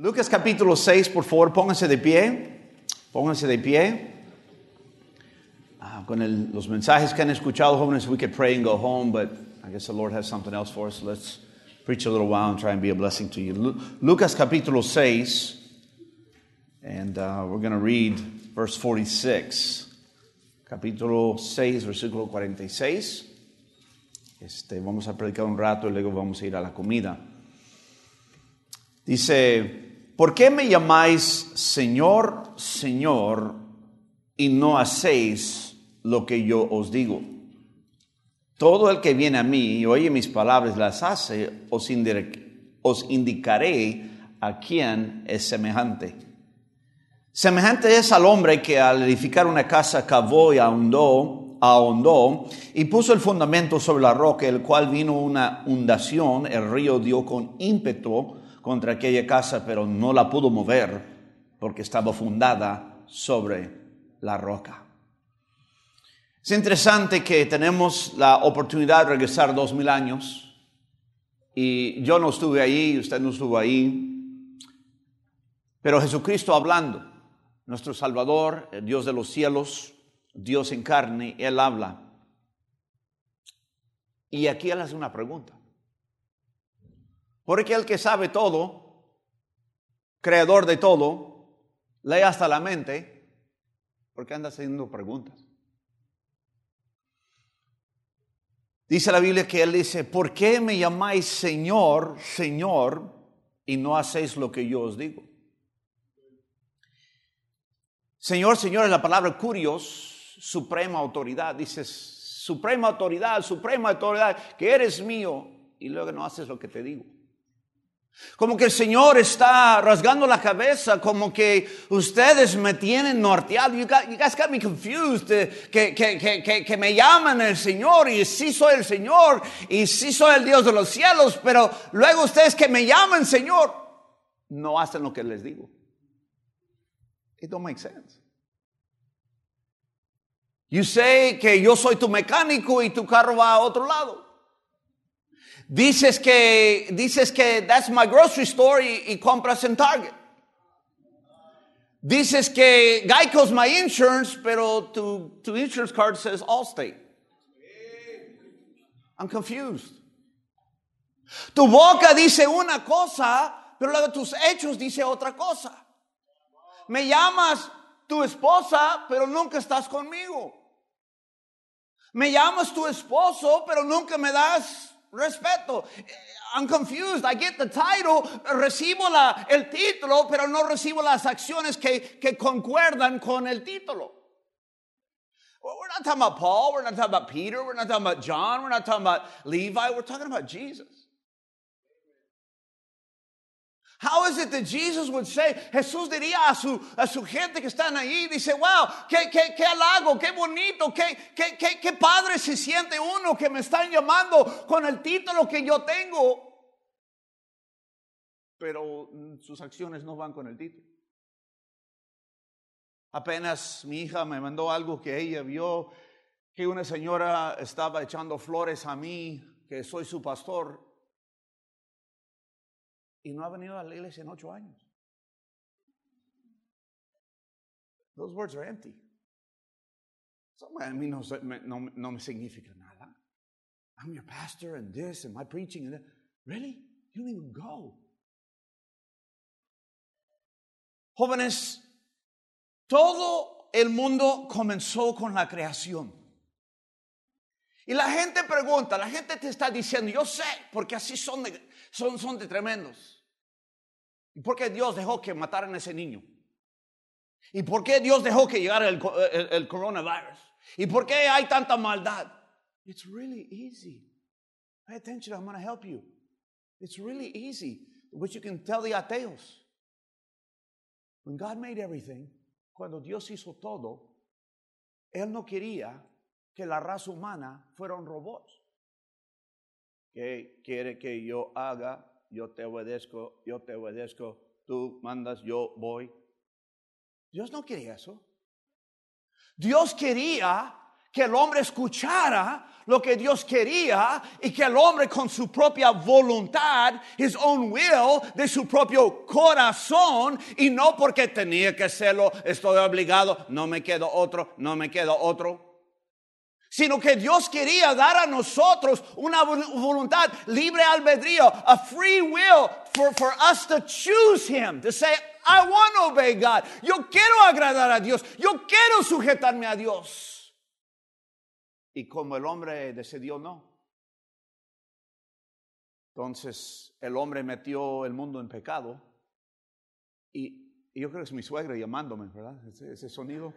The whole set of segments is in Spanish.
Lucas capítulo 6, por favor, pónganse de pie. Pónganse de pie. Ah, con los mensajes que han escuchado, jóvenes, we could pray and go home, but I guess the Lord has something else for us. Let's preach a little while and try and be a blessing to you. Lu- Lucas capítulo 6, and uh, we're going to read verse 46. Capítulo 6, versículo 46. Este, vamos a predicar un rato y luego vamos a ir a la comida. Dice, ¿por qué me llamáis Señor, Señor, y no hacéis lo que yo os digo? Todo el que viene a mí y oye mis palabras las hace, os, os indicaré a quién es semejante. Semejante es al hombre que al edificar una casa cavó y ahondó, ahondó y puso el fundamento sobre la roca, el cual vino una hundación, el río dio con ímpetu contra aquella casa, pero no la pudo mover porque estaba fundada sobre la roca. Es interesante que tenemos la oportunidad de regresar dos mil años y yo no estuve ahí, usted no estuvo ahí, pero Jesucristo hablando, nuestro Salvador, el Dios de los cielos, Dios en carne, Él habla. Y aquí Él hace una pregunta. Porque el que sabe todo, creador de todo, lee hasta la mente, porque anda haciendo preguntas. Dice la Biblia que Él dice, ¿por qué me llamáis Señor, Señor, y no hacéis lo que yo os digo? Señor, Señor es la palabra curios, suprema autoridad. Dices, suprema autoridad, suprema autoridad, que eres mío, y luego no haces lo que te digo. Como que el Señor está rasgando la cabeza, como que ustedes me tienen norteado. You, you guys got me confused. eh, que, que, que, que, que me llaman el Señor y sí soy el Señor y sí soy el Dios de los cielos, pero luego ustedes que me llaman Señor no hacen lo que les digo. It don't make sense. You say que yo soy tu mecánico y tu carro va a otro lado. Dices que, dices que that's my grocery store y, compras en Target. Dices que Geico's my insurance, pero tu, tu insurance card says Allstate. I'm confused. Tu boca dice una cosa, pero luego tus hechos dice otra cosa. Me llamas tu esposa, pero nunca estás conmigo. Me llamas tu esposo, pero nunca me das respeto. Eh, I'm confused. I get the title, recibo la, el título, pero no recibo las acciones que, que concuerdan con el título. Well, We're not talking about Paul, we're not talking about Peter, we're not talking about John, we're not talking about Levi, we're talking about Jesus. How is it that Jesus would say, Jesús diría a su, a su gente que están ahí, dice, wow, qué, qué, qué halago, qué bonito, qué, qué, qué, padre se siente uno que me están llamando con el título que yo tengo. Pero sus acciones no van con el título. Apenas mi hija me mandó algo que ella vio, que una señora estaba echando flores a mí, que soy su pastor, y no ha venido a la iglesia en ocho años. Those words are empty. So, a mí no, no me significa nada. I'm your pastor and this and my preaching and that. Really? You don't even go. Jóvenes, todo el mundo comenzó con la creación. Y la gente pregunta, la gente te está diciendo, yo sé, porque así son de, son, son de tremendos. ¿Y por qué Dios dejó que mataran a ese niño? ¿Y por qué Dios dejó que llegara el, el- el coronavirus? ¿Y por qué hay tanta maldad? It's really easy. Pay attention, I'm going to help you. It's really easy, which you can tell the ateos. When God made everything, cuando Dios hizo todo, Él no quería que la raza humana fueran robots. ¿Qué quiere que yo haga? Yo te obedezco, yo te obedezco, tú mandas, yo voy. Dios no quería eso. Dios quería que el hombre escuchara lo que Dios quería y que el hombre con su propia voluntad, his own will, de su propio corazón y no porque tenía que hacerlo, estoy obligado, no me quedo otro, no me quedo otro. Sino que Dios quería dar a nosotros una voluntad libre albedrío, a free will for, for us to choose Him, to say, I want to obey God. Yo quiero agradar a Dios. Yo quiero sujetarme a Dios. Y como el hombre decidió no, entonces el hombre metió el mundo en pecado. Y, yo creo que es mi suegra llamándome, ¿verdad? Ese, sonido.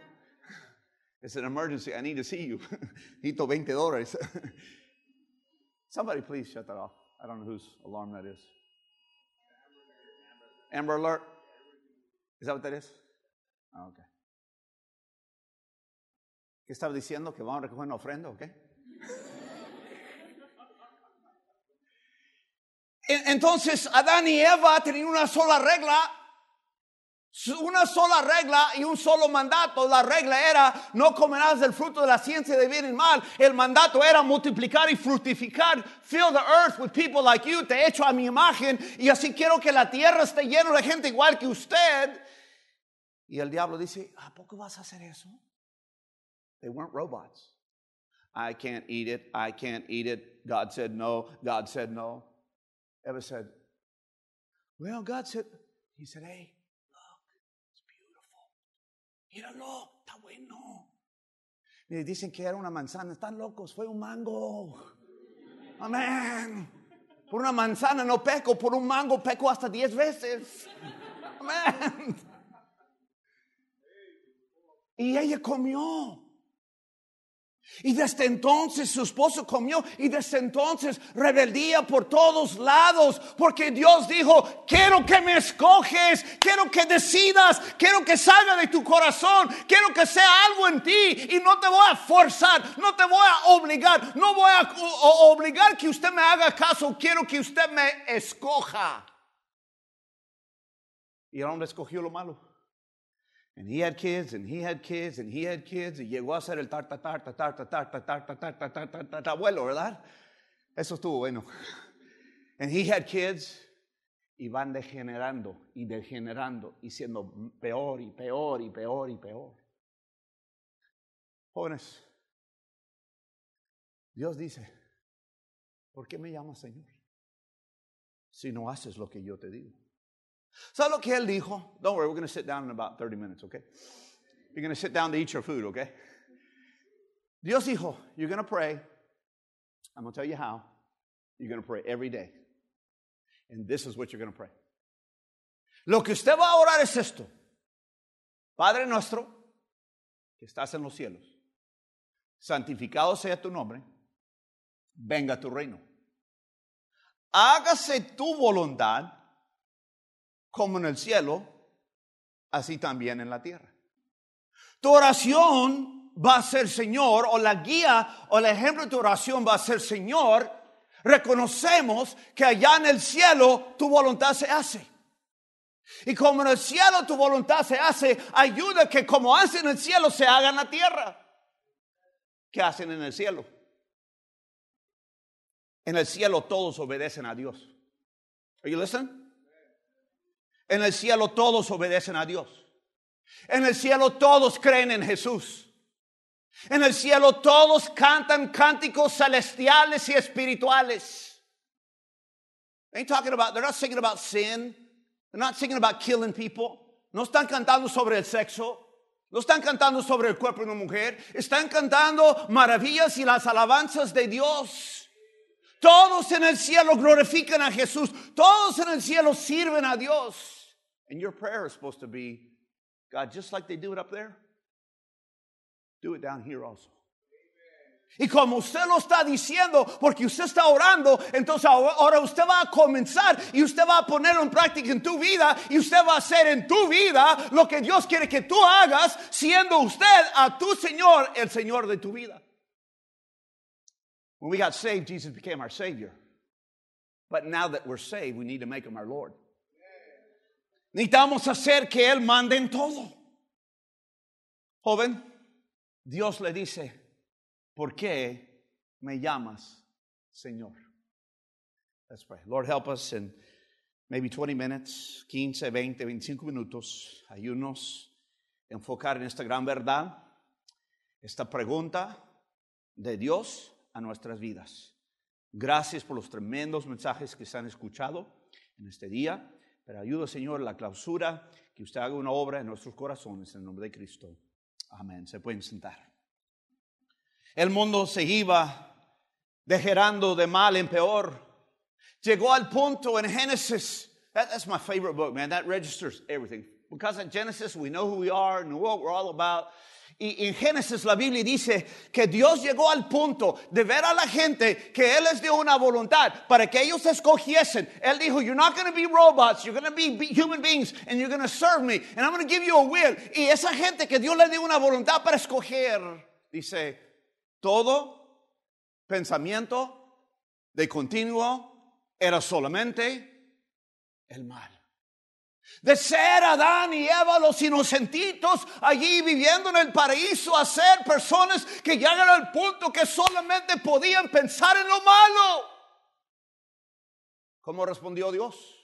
Es an emergency. I need to see you. Necesito 20 dólares. Somebody please shut that off. I don't know whose alarm that is. Amber alert. Is that what that is? Oh, okay. ¿Qué estaba diciendo? ¿Que vamos a recoger una ofrenda o qué? Entonces Adán y Eva tenían una sola regla, una sola regla y un solo mandato. La regla era no comerás del fruto de la ciencia de bien y mal. El mandato era multiplicar y fructificar. Fill the earth with people like you. Te he hecho a mi imagen y así quiero que la tierra esté llena de gente igual que usted. Y el diablo dice, ¿a poco vas a hacer eso? They weren't robots. I can't eat it. I can't eat it. God said no. God said no. Ever said, well, God said, He said, hey. Míralo, está bueno. Y dicen que era una manzana. Están locos, fue un mango. Amén. Por una manzana no peco, por un mango peco hasta diez veces. Amén. Y ella comió. Y desde entonces su esposo comió y desde entonces rebeldía por todos lados porque Dios dijo, quiero que me escoges, quiero que decidas, quiero que salga de tu corazón, quiero que sea algo en ti y no te voy a forzar, no te voy a obligar, no voy a obligar que usted me haga caso, quiero que usted me escoja. Y el hombre escogió lo malo. And he had kids, and he had kids, and he had kids, y llegó a ser el tarta, tarta, tarta, tarta, tarta, tarta, tarta, tarta, abuelo, ¿verdad? Eso estuvo bueno. And he had kids, y van degenerando, y degenerando, y siendo peor, y peor, y peor, y peor. Jóvenes, Dios dice, ¿por qué me llamas Señor? Si no haces lo que yo te digo. ¿Sabes que él dijo? Don't worry, we're going to sit down in about 30 minutes, okay? You're going to sit down to eat your food, okay? Dios dijo, you're going to pray. I'm going to tell you how. You're going to pray every day. And this is what you're going to pray. Lo que usted va a orar es esto. Padre nuestro, que estás en los cielos, santificado sea tu nombre, venga tu reino. Hágase tu voluntad como en el cielo, así también en la tierra. Tu oración va a ser Señor, o la guía o el ejemplo de tu oración va a ser Señor. Reconocemos que allá en el cielo tu voluntad se hace. Y como en el cielo tu voluntad se hace, ayuda que como hace en el cielo se haga en la tierra. ¿Qué hacen en el cielo? En el cielo todos obedecen a Dios. Are you listening? En el cielo todos obedecen a Dios. En el cielo todos creen en Jesús. En el cielo todos cantan cánticos celestiales y espirituales. Ain't talking about, they're not singing about sin. They're not singing about killing people. No están cantando sobre el sexo. No están cantando sobre el cuerpo de una mujer. Están cantando maravillas y las alabanzas de Dios. Todos en el cielo glorifican a Jesús. Todos en el cielo sirven a Dios. And your prayer is supposed to be God, just like they do it up there, do it down here also. Y como usted lo está diciendo, porque usted está orando, entonces ahora usted va a comenzar y usted va a ponerlo en práctica en tu vida y usted va a hacer en tu vida lo que Dios quiere que tú hagas, siendo usted a tu Señor el Señor de tu vida. When we got saved, Jesus became our Savior. But now that we're saved, we need to make Him our Lord. Necesitamos hacer que Él mande en todo. Joven, Dios le dice, ¿por qué me llamas Señor? Let's pray. Lord, help us in maybe 20 minutes, 15, 20, 25 minutos. Ayúdanos a enfocar en esta gran verdad, esta pregunta de Dios a nuestras vidas. Gracias por los tremendos mensajes que se han escuchado en este día. Pero ayuda, Señor, la clausura, que usted haga una obra en nuestros corazones en nombre de Cristo. Amén. Se pueden sentar. El mundo se iba degerando de mal en peor. Llegó al punto en Génesis. that's my favorite book, man. That registers everything. Because in Genesis, we know who we are, know what we're all about. Y en Génesis la Biblia dice que Dios llegó al punto de ver a la gente que Él les dio una voluntad para que ellos escogiesen. Él dijo, you're not going to be robots, you're going to be human beings and you're going to serve me and I'm going to give you a will. Y esa gente que Dios le dio una voluntad para escoger, dice, todo pensamiento de continuo era solamente el mal. De ser Adán y Eva los inocentitos allí viviendo en el paraíso a ser personas que llegan al punto que solamente podían pensar en lo malo. ¿Cómo respondió Dios?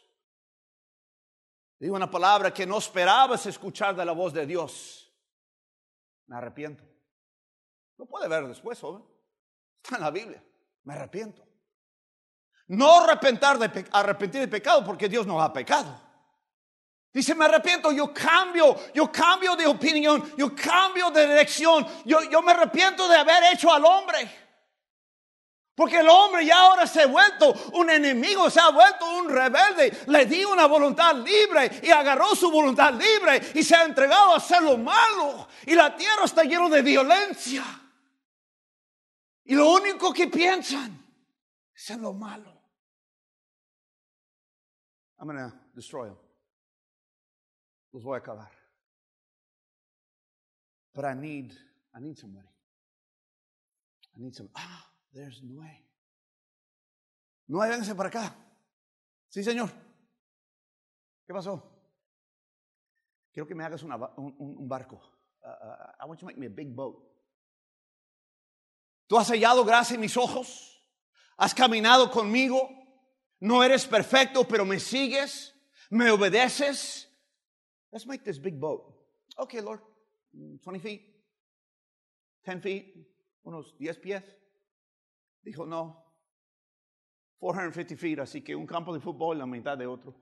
Digo una palabra que no esperabas escuchar de la voz de Dios. Me arrepiento. Lo puede ver después, joven. Está en la Biblia. Me arrepiento. No de, arrepentir de pecado porque Dios no ha pecado. Dice, me arrepiento, yo cambio, yo cambio de opinión, yo cambio de dirección, yo, yo me arrepiento de haber hecho al hombre. Porque el hombre ya ahora se ha vuelto un enemigo, se ha vuelto un rebelde. Le di una voluntad libre y agarró su voluntad libre y se ha entregado a hacer lo malo. Y la tierra está llena de violencia. Y lo único que piensan es en lo malo. I'm going to destroy them los voy a acabar. But I need, I need somebody. I need some. Ah, there's Noé. Noé, véngase para acá. Sí, señor. ¿Qué pasó? Quiero que me hagas una, un, barco. Uh, uh, I want you to make me a big boat. Tú has hallado gracia en mis ojos. Has caminado conmigo. No eres perfecto, pero me sigues. Me obedeces. Let's make this big boat. Okay, Lord, 20 feet, 10 feet, unos 10 pies. Dijo, no, 450 feet, así que un campo de fútbol la mitad de otro.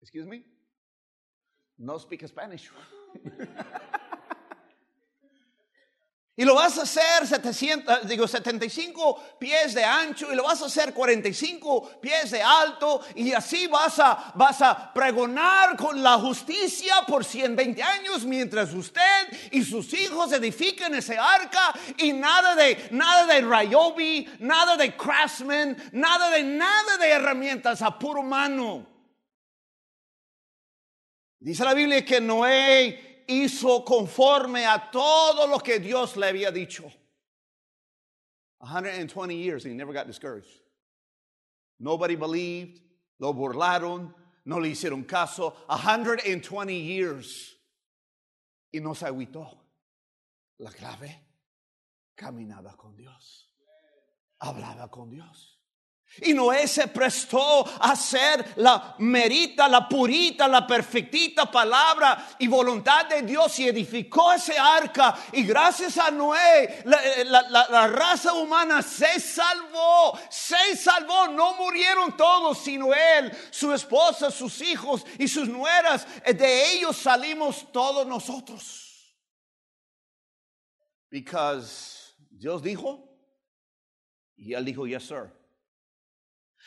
Excuse me? No speak Spanish. Y lo vas a hacer 700, digo, 75 pies de ancho y lo vas a hacer 45 pies de alto y así vas a, vas a pregonar con la justicia por 120 años mientras usted y sus hijos edifiquen ese arca y nada de, nada de Ryobi, nada de Craftsman, nada de nada de herramientas a puro mano. Dice la Biblia que Noé hizo conforme a todo lo que Dios le había dicho. 120 years and he never got discouraged. Nobody believed, lo burlaron, no le hicieron caso. 120 years. Y no se agüitó. La clave, caminaba con Dios. Hablaba con Dios. Y Noé se prestó a hacer la merita, la purita, la perfectita palabra y voluntad de Dios y edificó ese arca. Y gracias a Noé, la, raza humana se salvó, se salvó. No murieron todos, sino él, su esposa, sus hijos y sus nueras. De ellos salimos todos nosotros. Because Dios dijo, y él dijo, yes, sir.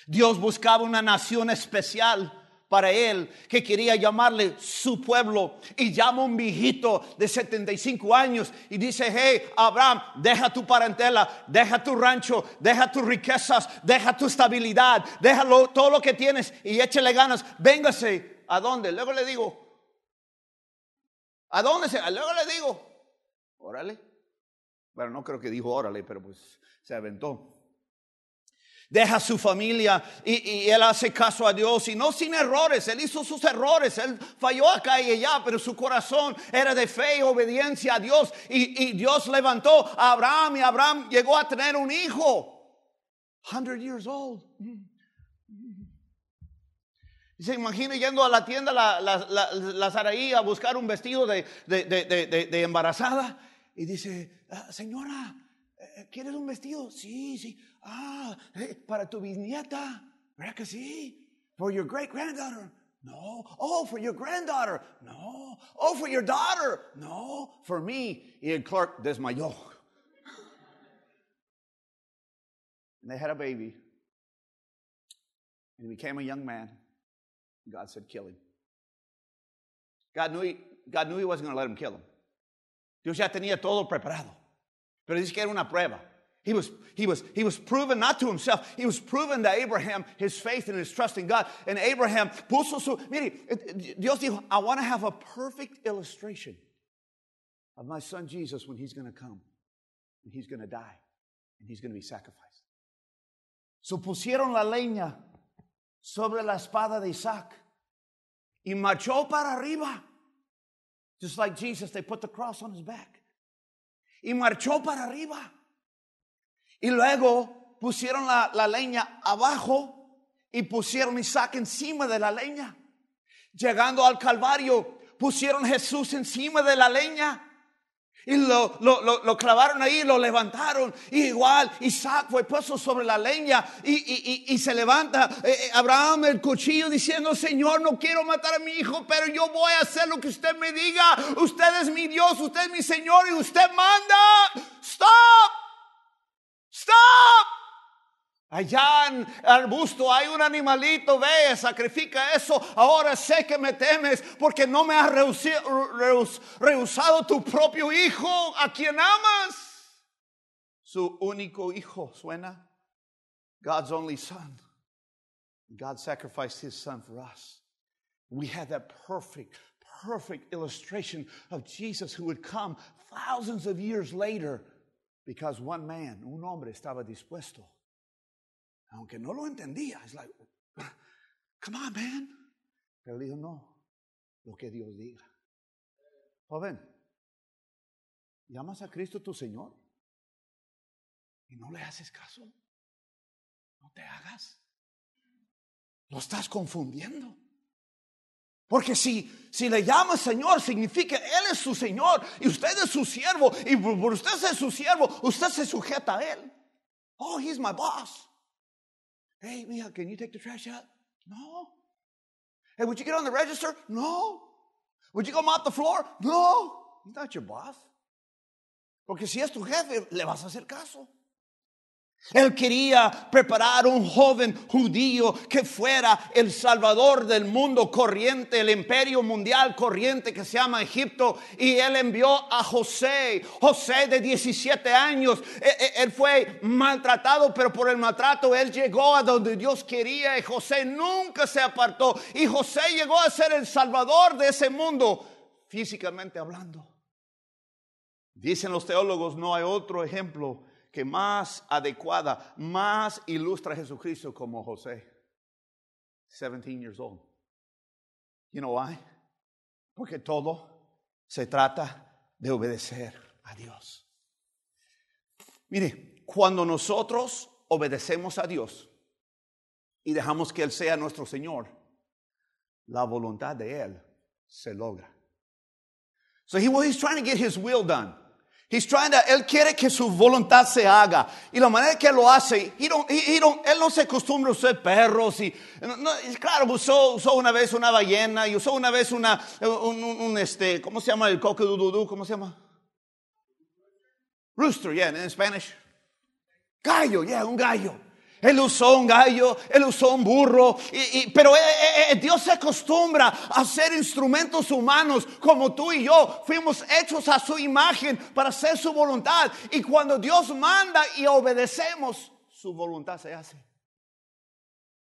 Dios buscaba una nación especial para él que quería llamarle su pueblo y llama a un viejito de 75 años y dice, hey, Abraham, deja tu parentela, deja tu rancho, deja tus riquezas, deja tu estabilidad, déjalo todo lo que tienes y échale ganas, véngase. ¿A dónde? Luego le digo, ¿a dónde? Luego le digo, órale. Bueno, no creo que dijo órale, pero pues se aventó. Deja su familia y, él hace caso a Dios y no sin errores, él hizo sus errores, él falló acá y allá, pero su corazón era de fe y obediencia a Dios. Y, y Dios levantó a Abraham y Abraham llegó a tener un hijo, 100 years old. Se imagina yendo a la tienda la, la, la, a buscar un vestido de, de, de, de embarazada y dice, ah, señora, ¿quieres un vestido? Sí, sí. Ah, eh, para tu bisnieta. ¿Verdad que sí? For your great granddaughter. No. Oh, for your granddaughter. No. Oh, for your daughter. No. For me. Y el clerk desmayó. And they had a baby. And he became a young man. God said, kill him. God knew he, God knew he wasn't going to let him kill him. Dios ya tenía todo preparado. Pero dice que era una prueba. He was, he, was, he was proven not to himself, he was proven to Abraham his faith and his trust in God. And Abraham puso su. Mire, eh, eh, Dios dijo, I want to have a perfect illustration of my son Jesus when he's going to come, and he's going to die, and he's going to be sacrificed. So pusieron la leña sobre la espada de Isaac y marchó para arriba. Just like Jesus, they put the cross on his back. Y marchó para arriba. Y luego pusieron la, leña abajo y pusieron Isaac encima de la leña. Llegando al Calvario, pusieron Jesús encima de la leña. Y lo, lo, lo, clavaron ahí, lo levantaron. igual Isaac fue puesto sobre la leña y, y, y, se levanta eh, eh, Abraham el cuchillo diciendo, Señor, no quiero matar a mi hijo, pero yo voy a hacer lo que usted me diga. Usted es mi Dios, usted es mi Señor y usted manda. Stop. Stop. Allá en arbusto hay un animalito, ve, sacrifica eso. Ahora sé que me temes porque no me has rehusado tu propio hijo a quien amas. Su único hijo suena. God's only son. God sacrificed his son for us. We had that perfect, perfect illustration of Jesus who would come thousands of years later because one man, un hombre, estaba dispuesto aunque no lo entendía. Es like, come on, man. Pero dijo, no, lo que Dios diga. Joven, llamas a Cristo tu Señor y no le haces caso. No te hagas. Lo estás confundiendo. Porque si, si le llamas Señor, significa Él es su Señor y usted es su siervo. Y por usted ser su siervo, usted se sujeta a Él. Oh, he's my boss. Hey, Mia, can you take the trash out? No. Hey, would you get on the register? No. Would you go mop the floor? No. He's not your boss. Porque si es tu jefe, le vas a hacer caso. Él quería preparar un joven judío que fuera el salvador del mundo corriente, el imperio mundial corriente que se llama Egipto. Y él envió a José, José de 17 años. E, e, él fue maltratado, pero por el maltrato él llegó a donde Dios quería y José nunca se apartó. Y José llegó a ser el salvador de ese mundo, físicamente hablando. Dicen los teólogos, no hay otro ejemplo que más adecuada, más ilustra a Jesucristo como José. 17 years old. You know why? Porque todo se trata de obedecer a Dios. Mire, cuando nosotros obedecemos a Dios y dejamos que Él sea nuestro Señor, la voluntad de Él se logra. So he, well, he's trying to get his will done. He's trying to, él quiere que su voluntad se haga. Y la manera que lo hace, he don't, he, don't, él no se acostumbra a usar perros. Y, claro, usó, usó, una vez una ballena y usó una vez una, un, un, un este, ¿cómo se llama el coque ¿Cómo se llama? Rooster, yeah, in Spanish. Gallo, yeah, un gallo. Él usó un gallo, él usó un burro, pero eh, eh, eh, Dios se acostumbra a hacer instrumentos humanos como tú y yo. Fuimos hechos a su imagen para hacer su voluntad. Y cuando Dios manda y obedecemos, su voluntad se hace.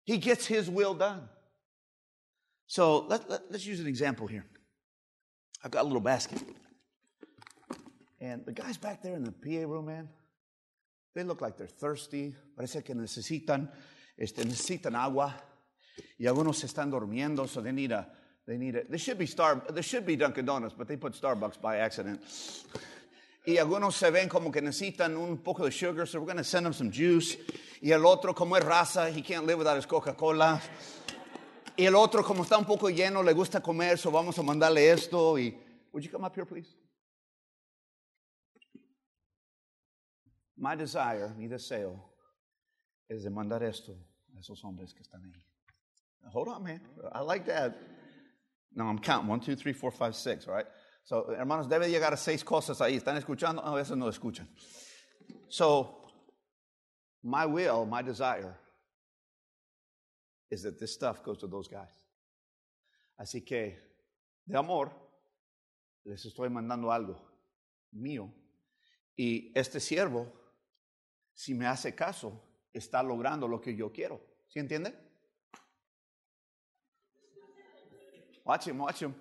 He gets his will done. So let, let, let's use an example here. I've got a little basket. And the guys back there in the PA room, man, They look like they're thirsty. Parece que necesitan, este, necesitan agua. Y algunos están durmiendo, so they need a, they need a, there should be Star, there should be Dunkin' Donuts, but they put Starbucks by accident. Y algunos se ven como que necesitan un poco de sugar, so we're going to send them some juice. Y el otro, como es raza, he can't live without his Coca-Cola. Y el otro, como está un poco lleno, le gusta comer, so vamos a mandarle esto. Y, would you come up here, please? My desire, mi deseo, es de mandar esto a esos hombres que están ahí. Hold on, man. I like that. No, I'm counting. One, two, three, four, five, six, right? So, hermanos, debe llegar a seis cosas ahí. ¿Están escuchando? A veces no escuchan. So, my will, my desire is that this stuff goes to those guys. Así que, de amor, les estoy mandando algo mío. Y este siervo, si me hace caso, está logrando lo que yo quiero. ¿Sí entiende? Watch him, watch him.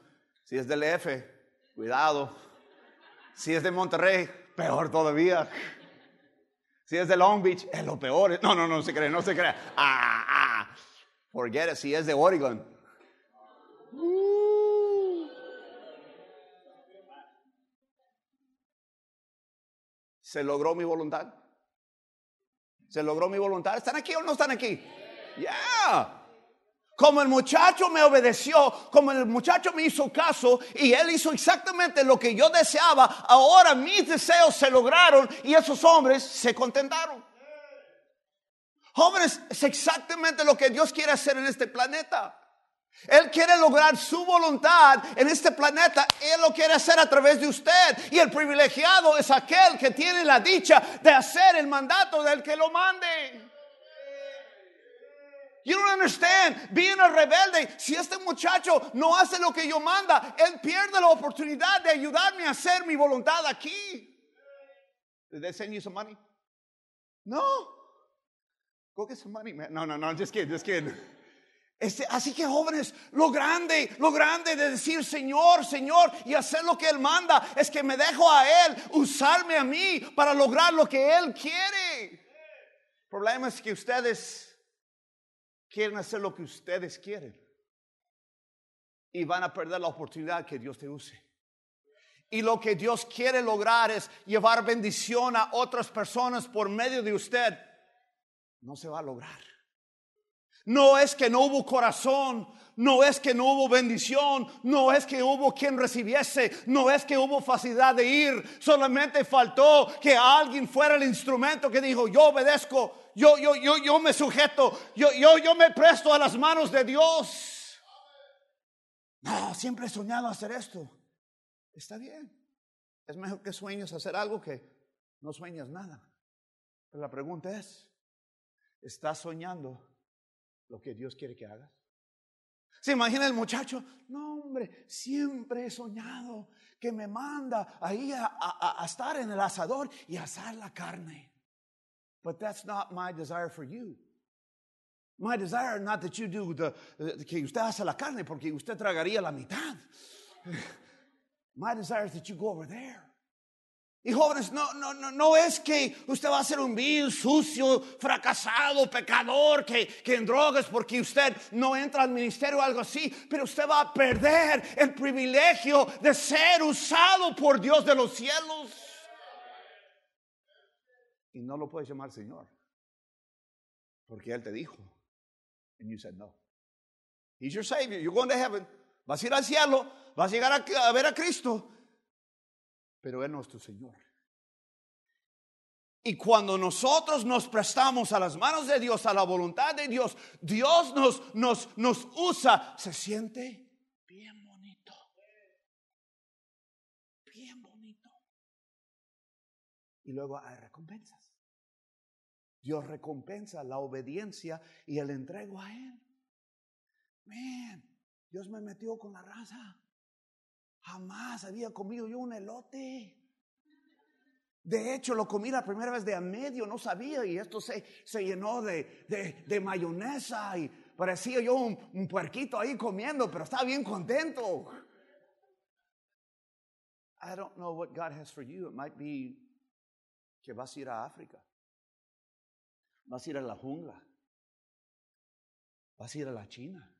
Si es del F, cuidado. Si es de Monterrey, peor todavía. Si es de Long Beach, es lo peor. No, no, no se cree, no se cree. Ah, ah. Forget it. Si es de Oregon. ¿Se logró mi voluntad? ¿Se logró mi voluntad? ¿Están aquí o no están aquí? Yeah. Como el muchacho me obedeció, como el muchacho me hizo caso y él hizo exactamente lo que yo deseaba, ahora mis deseos se lograron y esos hombres se contentaron. Jóvenes, es exactamente lo que Dios quiere hacer en este planeta. Él quiere lograr su voluntad en este planeta. Él lo quiere hacer a través de usted. Y el privilegiado es aquel que tiene la dicha de hacer el mandato del que lo mande. You don't understand. Being a rebelde. Si este muchacho no hace lo que yo manda, él pierde la oportunidad de ayudarme a hacer mi voluntad aquí. Did they send you some money? No. Go get some money, man. No, no, no. Just kidding. Just kidding. Este, así que jóvenes, lo grande, lo grande de decir Señor, Señor y hacer lo que Él manda es que me dejo a Él usarme a mí para lograr lo que Él quiere. El problema es que ustedes quieren hacer lo que ustedes quieren y van a perder la oportunidad que Dios te use. Y lo que Dios quiere lograr es llevar bendición a otras personas por medio de usted. No se va a lograr. No es que no hubo corazón, no es que no hubo bendición, no es que hubo quien recibiese, no es que hubo facilidad de ir, solamente faltó que alguien fuera el instrumento que dijo, yo obedezco, yo, yo, yo, yo me sujeto, yo, yo, yo me presto a las manos de Dios. No, siempre he soñado hacer esto. Está bien. Es mejor que sueñes hacer algo que no sueñas nada. Pero la pregunta es, ¿estás soñando lo que Dios quiere que hagas? ¿Se imagina el muchacho? No, hombre, siempre he soñado que me manda ahí a, estar en el asador y asar la carne. But that's not my desire for you. My desire not that you do the, que usted hace la carne porque usted tragaría la mitad. My desire is that you go over there. Y jóvenes, no, no, no, no es que usted va a ser un vil, sucio, fracasado, pecador, que, que en drogas porque usted no entra al ministerio o algo así, pero usted va a perder el privilegio de ser usado por Dios de los cielos. Y no lo puedes llamar Señor, porque Él te dijo, and you said no. He's your Savior, you're going to heaven, vas a ir al cielo, vas a llegar a, a ver a Cristo, pero es tu Señor. Y cuando nosotros nos prestamos a las manos de Dios, a la voluntad de Dios, Dios nos, nos, nos usa, se siente bien bonito. Bien bonito. Y luego hay recompensas. Dios recompensa la obediencia y el entrego a Él. Man, Dios me metió con la raza. Jamás había comido yo un elote. De hecho, lo comí la primera vez de a medio, no sabía, y esto se, se llenó de, de, mayonesa y parecía yo un, un, puerquito ahí comiendo, pero estaba bien contento. I don't know what God has for you. It might be que vas a ir a África. Vas a ir a la jungla. Vas a ir a la China.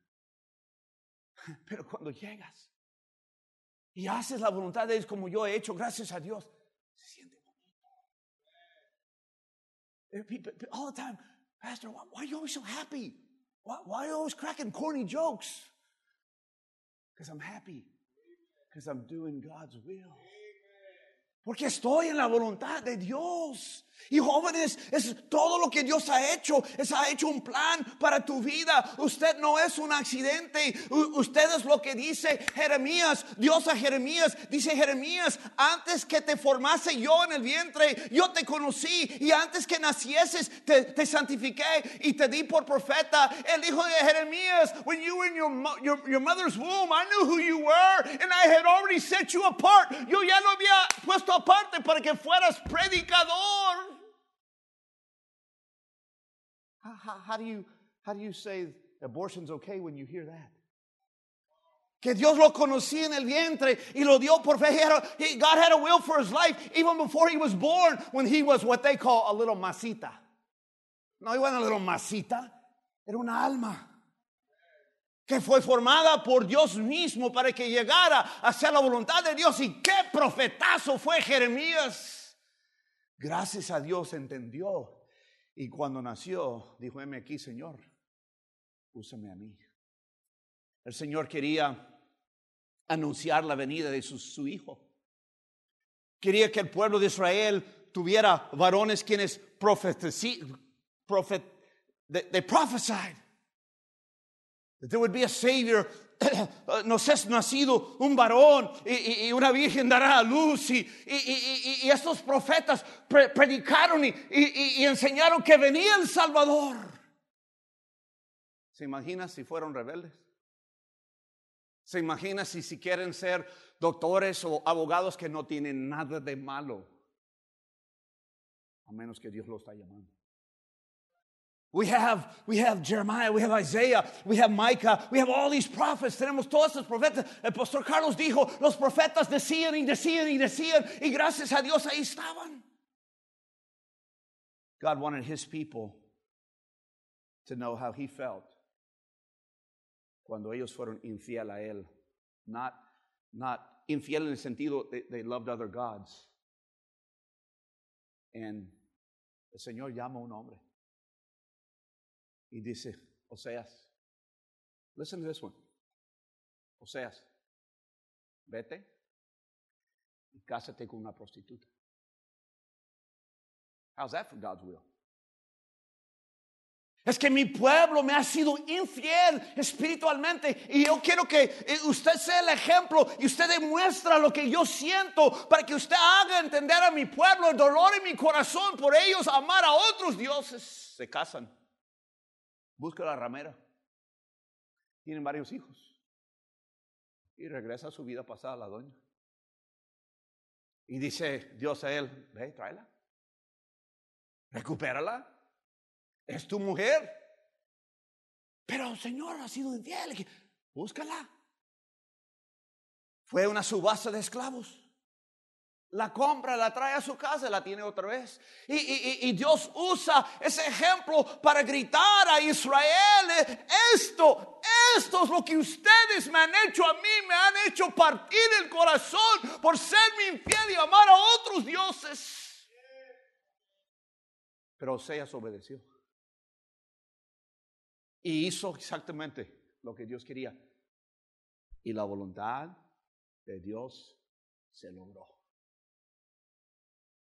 Pero cuando llegas y haces la voluntad de Dios como yo he hecho, gracias a Dios, se siente bonito. Eh, all the time, Pastor, why, are you always so happy? Why, why are you always cracking corny jokes? Because I'm happy. Because I'm doing God's will. Porque estoy en la voluntad de Dios. Y jóvenes, es todo lo que Dios ha hecho. Es ha hecho un plan para tu vida. Usted no es un accidente. usted es lo que dice Jeremías. Dios a Jeremías. Dice Jeremías, antes que te formase yo en el vientre, yo te conocí. Y antes que nacieses, te, te santifiqué y te di por profeta. El hijo de Jeremías, when you were in your, your, your mother's womb, I knew who you were. And I had already set you apart. Yo ya lo había puesto aparte para que fueras predicador. How, how, how, do you, how do you say abortion's okay when you hear that? Que Dios lo conocía en el vientre y lo dio por fe. God had a will for his life even before he was born when he was what they call a little masita. No, he wasn't a little masita. Era una alma que fue formada por Dios mismo para que llegara a hacer la voluntad de Dios. Y qué profetazo fue Jeremías. Gracias a Dios entendió y cuando nació, dijo, heme aquí, Señor, úsame a mí. El Señor quería anunciar la venida de su, hijo. Quería que el pueblo de Israel tuviera varones quienes profetizan, profet, they prophesied that there would be a savior nos es nacido un varón y, una virgen dará a luz y, estos profetas predicaron y, enseñaron que venía el Salvador. ¿Se imagina si fueron rebeldes? ¿Se imagina si, si quieren ser doctores o abogados que no tienen nada de malo? A menos que Dios lo está llamando. We have, we have Jeremiah, we have Isaiah, we have Micah, we have all these prophets. Tenemos todos estos profetas. El pastor Carlos dijo, los profetas decían y decían y decían y gracias a Dios ahí estaban. God wanted his people to know how he felt cuando ellos fueron infiel a él. Not, not infiel en el sentido they, they loved other gods. And el Señor llama a un hombre. Y dice, Oseas, listen to this one. Oseas, vete y cásate con una prostituta. How's that for God's will? Es que mi pueblo me ha sido infiel espiritualmente y yo quiero que eh, usted sea el ejemplo y usted demuestra lo que yo siento para que usted haga entender a mi pueblo el dolor en mi corazón por ellos amar a otros dioses. Se casan busca la ramera. Tienen varios hijos. Y regresa a su vida pasada la doña. Y dice Dios a él, ve, tráela. Recupérala. Es tu mujer. Pero Señor ha sido infiel. Búscala. Fue una subasta de esclavos la compra, la trae a su casa, la tiene otra vez. Y, Dios usa ese ejemplo para gritar a Israel, eh, esto, esto es lo que ustedes me han hecho a mí, me han hecho partir el corazón por serme infiel y amar a otros dioses. Pero Oseas obedeció. Y hizo exactamente lo que Dios quería. Y la voluntad de Dios se logró.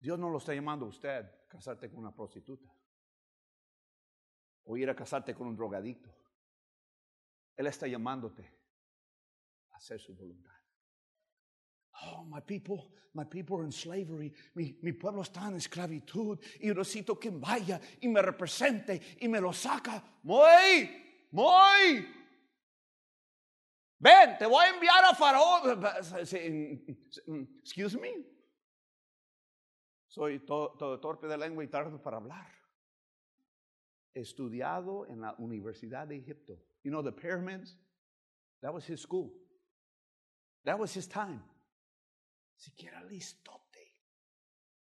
Dios no lo está llamando a usted a casarte con una prostituta o ir a casarte con un drogadicto. Él está llamándote a hacer su voluntad. Oh, my people, my people are in slavery. Mi, mi pueblo está en esclavitud. Y necesito que vaya y me represente y me lo saca. Muy, muy. Ven, te voy a enviar a Faraón. Excuse me. Soy todo, torpe de lengua y tardo para hablar. Estudiado en la Universidad de Egipto. You know, the pyramids, that was his school. That was his time. Siquiera listote.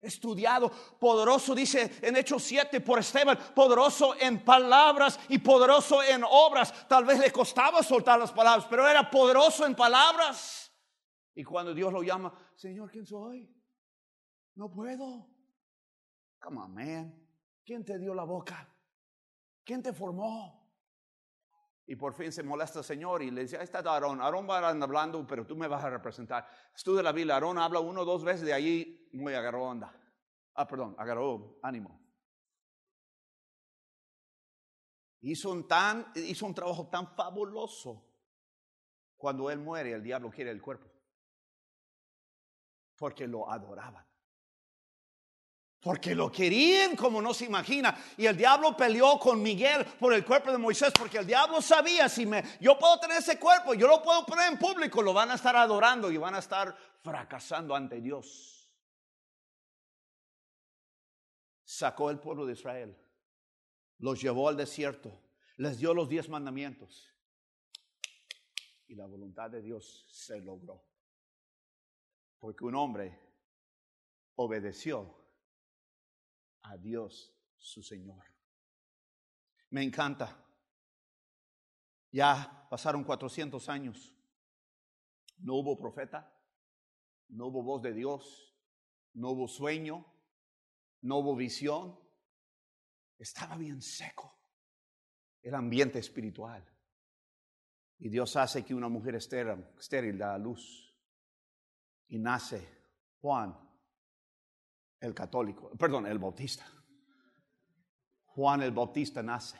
estudiado, poderoso, dice en Hechos 7 por Esteban, poderoso en palabras y poderoso en obras. Tal vez le costaba soltar las palabras, pero era poderoso en palabras. Y cuando Dios lo llama, Señor, ¿quién soy? No puedo. Come on, man. ¿Quién te dio la boca? ¿Quién te formó? Y por fin se molesta el Señor y le dice, ahí está Aarón, Aarón va hablando, pero tú me vas a representar. Estudia la Biblia, Aarón habla uno o dos veces, de allí muy agarró onda. Ah, perdón, agarró ánimo. Hizo un, tan, hizo un trabajo tan fabuloso. Cuando él muere, el diablo quiere el cuerpo. Porque lo adoraban porque lo querían como no se imagina. Y el diablo peleó con Miguel por el cuerpo de Moisés, porque el diablo sabía, si me, yo puedo tener ese cuerpo, yo lo puedo poner en público, lo van a estar adorando y van a estar fracasando ante Dios. Sacó el pueblo de Israel, los llevó al desierto, les dio los diez mandamientos y la voluntad de Dios se logró. Porque un hombre obedeció a Dios su Señor. Me encanta. Ya pasaron 400 años. No hubo profeta, no hubo voz de Dios, no hubo sueño, no hubo visión. Estaba bien seco el ambiente espiritual. Y Dios hace que una mujer estéril, estéril da a luz. Y nace Juan, el católico, perdón, el bautista. Juan el Bautista nace.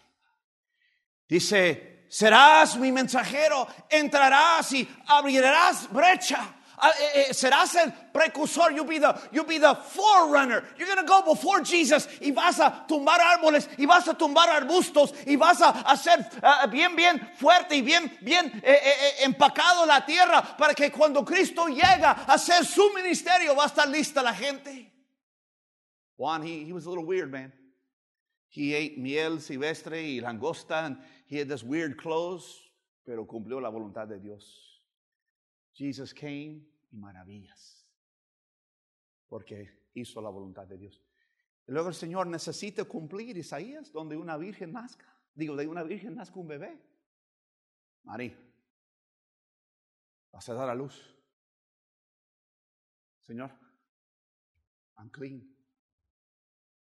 Dice, serás mi mensajero, entrarás y abrirás brecha. Ah, eh, eh, serás el precursor, you'll be, the, you'll be the forerunner. You're going to go before Jesus y vas a tumbar árboles y vas a tumbar arbustos y vas a hacer uh, bien, bien fuerte y bien, bien eh, empacado la tierra para que cuando Cristo llega a hacer su ministerio va a estar lista la gente. Juan, he, he was a little weird, man. He ate miel silvestre y langosta, and he had this weird clothes, pero cumplió la voluntad de Dios. Jesus came y maravillas, porque hizo la voluntad de Dios. Y luego el Señor necesita cumplir Isaías, donde una virgen nazca. Digo, de una virgen nazca un bebé. María, vas a dar a luz. Señor, I'm clean.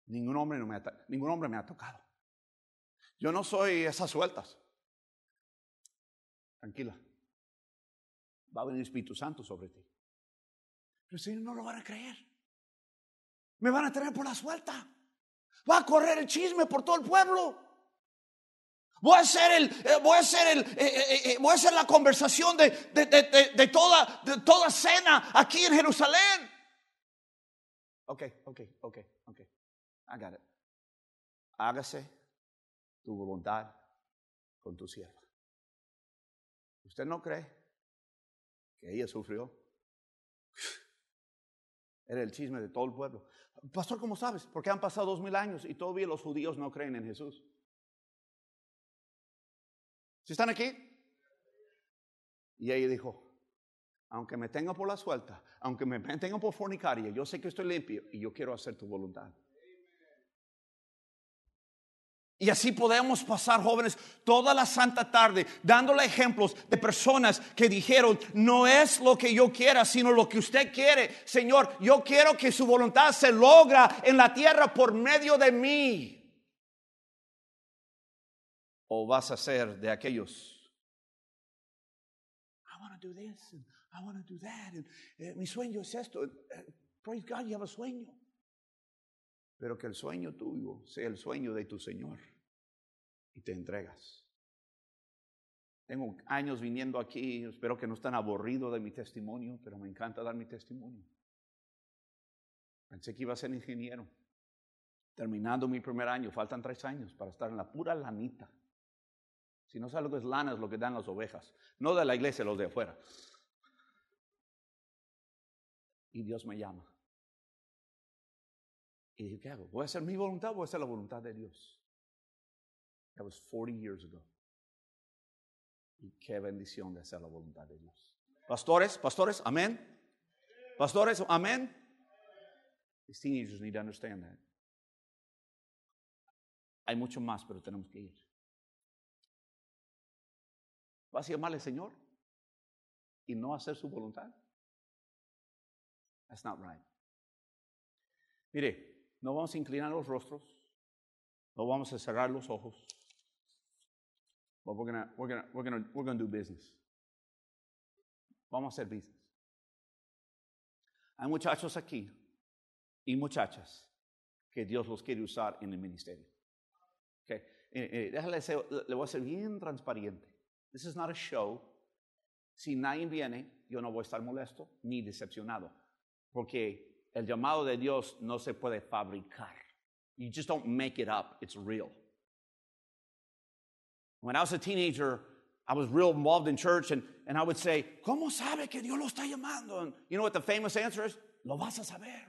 Ningún hombre, no me ha, ningún hombre me ha tocado. Yo no soy esas sueltas. Tranquila. Va a venir Espíritu Santo sobre ti. Pero Señor no lo van a creer. Me van a tener por la suelta. Va a correr el chisme por todo el pueblo. Voy a hacer el, eh, voy a hacer el, eh, eh, voy a hacer la conversación de, de, de, de, toda, de toda cena aquí en Jerusalén. Ok, ok, ok, ok. I got it. Hágase tu voluntad con tu sierva. ¿Usted no cree que ella sufrió? Era el chisme de todo el pueblo. Pastor, ¿cómo sabes? Porque han pasado dos mil años y todavía los judíos no creen en Jesús. ¿Si están aquí? Y ella dijo, aunque me tenga por la suelta, aunque me tenga por fornicaria, yo sé que estoy limpio y yo quiero hacer tu voluntad. Y así podemos pasar, jóvenes, toda la santa tarde dándole ejemplos de personas que dijeron, no es lo que yo quiera, sino lo que usted quiere. Señor, yo quiero que su voluntad se logra en la tierra por medio de mí. O vas a ser de aquellos. I want to do this, and I want to do that. Eh, mi sueño es esto. Eh, praise God, you have a sueño pero que el sueño tuyo sea el sueño de tu Señor y te entregas. Tengo años viniendo aquí, espero que no estén aburridos de mi testimonio, pero me encanta dar mi testimonio. Pensé que iba a ser ingeniero. Terminando mi primer año, faltan tres años para estar en la pura lanita. Si no sabes lo que es lana, es lo que dan las ovejas. No de la iglesia, los de afuera. Y Dios me llama. Y dije, ¿qué hago? ¿Voy a hacer mi voluntad o voy a hacer la voluntad de Dios? That was 40 years ago. Y qué bendición de hacer la voluntad de Dios. Pastores, pastores, amén. Pastores, amén. These teenagers need to understand that. Hay mucho más, pero tenemos que ir. ¿Vas a llamarle Señor y no hacer su voluntad? That's not right. Mire, no vamos a inclinar los rostros, no vamos a cerrar los ojos. But we're gonna, we're gonna, we're gonna, we're gonna do business. Vamos a hacer business. Hay muchachos aquí y muchachas que Dios los quiere usar en el ministerio. Okay. Eh, eh, déjale ser, le voy a ser bien transparente. This is not a show. Si nadie viene, yo no voy a estar molesto ni decepcionado. Porque el llamado de Dios no se puede fabricar. You just don't make it up, it's real. When I was a teenager, I was real involved in church and, and I would say, ¿Cómo sabe que Dios lo está llamando? And you know what the famous answer is? Lo vas a saber.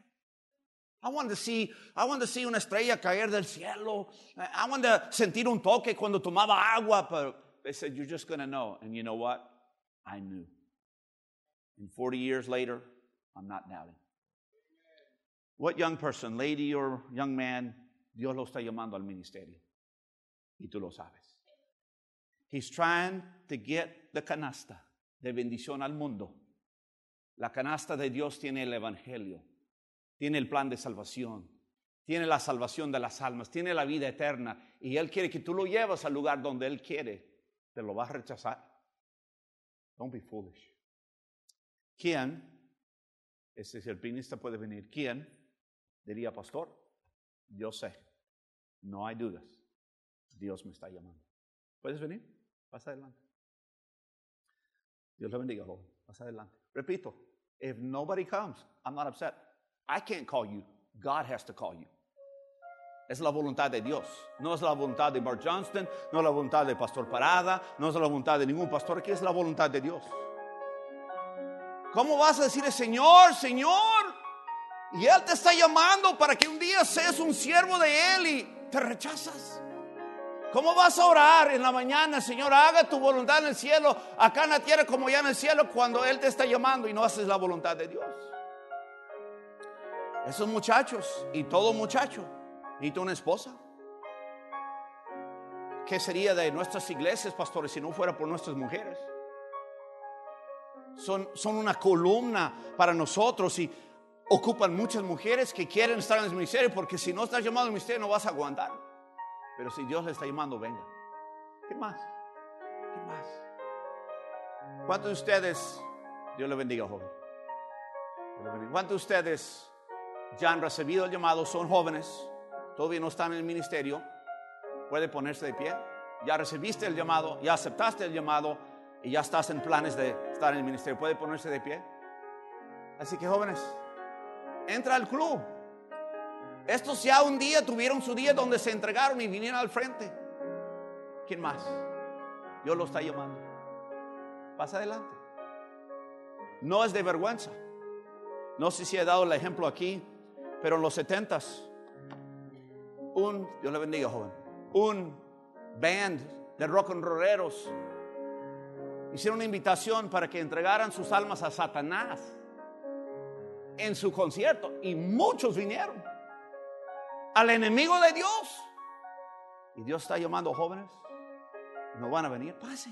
I wanted to see, I wanted to see una estrella caer del cielo. I wanted to sentir un toque cuando tomaba agua, but they said, You're just going to know. And you know what? I knew. And 40 years later, I'm not doubting. What young person, lady or young man, Dios lo está llamando al ministerio? Y tú lo sabes. He's trying to get the canasta de bendición al mundo. La canasta de Dios tiene el Evangelio, tiene el plan de salvación, tiene la salvación de las almas, tiene la vida eterna y Él quiere que tú lo lleves al lugar donde Él quiere. ¿Te lo vas a rechazar? Don't be foolish. ¿Quién? Este pinista puede venir. ¿Quién? Diría, pastor, yo sé, no hay dudas. Dios me está llamando. ¿Puedes venir? Pasa adelante. Dios le bendiga, joven. Pasa adelante. Repito, if nobody comes, I'm not upset. I can't call you. God has to call you. Es la voluntad de Dios. No es la voluntad de Mark Johnston, no es la voluntad del pastor Parada, no es la voluntad de ningún pastor aquí, es la voluntad de Dios. ¿Cómo vas a decirle, Señor, Señor? Y Él te está llamando para que un día seas un siervo de Él y te rechazas. ¿Cómo vas a orar en la mañana, Señor? Haga tu voluntad en el cielo, acá en la tierra como ya en el cielo, cuando Él te está llamando y no haces la voluntad de Dios. Esos muchachos y todo muchacho necesita una esposa. ¿Qué sería de nuestras iglesias, pastores, si no fuera por nuestras mujeres? Son, son una columna para nosotros y ocupan muchas mujeres que quieren estar en el ministerio porque si no estás llamado al ministerio no vas a aguantar. Pero si Dios le está llamando, venga. ¿Qué más? ¿Qué más? ¿Cuántos de ustedes, Dios le bendiga, joven? ¿Cuántos de ustedes ya han recibido el llamado? Son jóvenes, todavía no están en el ministerio. Puede ponerse de pie. Ya recibiste el llamado, ya aceptaste el llamado y ya estás en planes de estar en el ministerio. Puede ponerse de pie. Así que jóvenes, entra al club. Estos ya un día tuvieron su día donde se entregaron y vinieron al frente. ¿Quién más? Dios lo está llamando. Pasa adelante. No es de vergüenza. No sé si he dado el ejemplo aquí, pero en los setentas, un, Dios le bendiga, joven, un band de rock and rolleros hicieron una invitación para que entregaran sus almas a Satanás en su concierto y muchos vinieron al enemigo de Dios. Y Dios está llamando jóvenes. No van a venir, pase.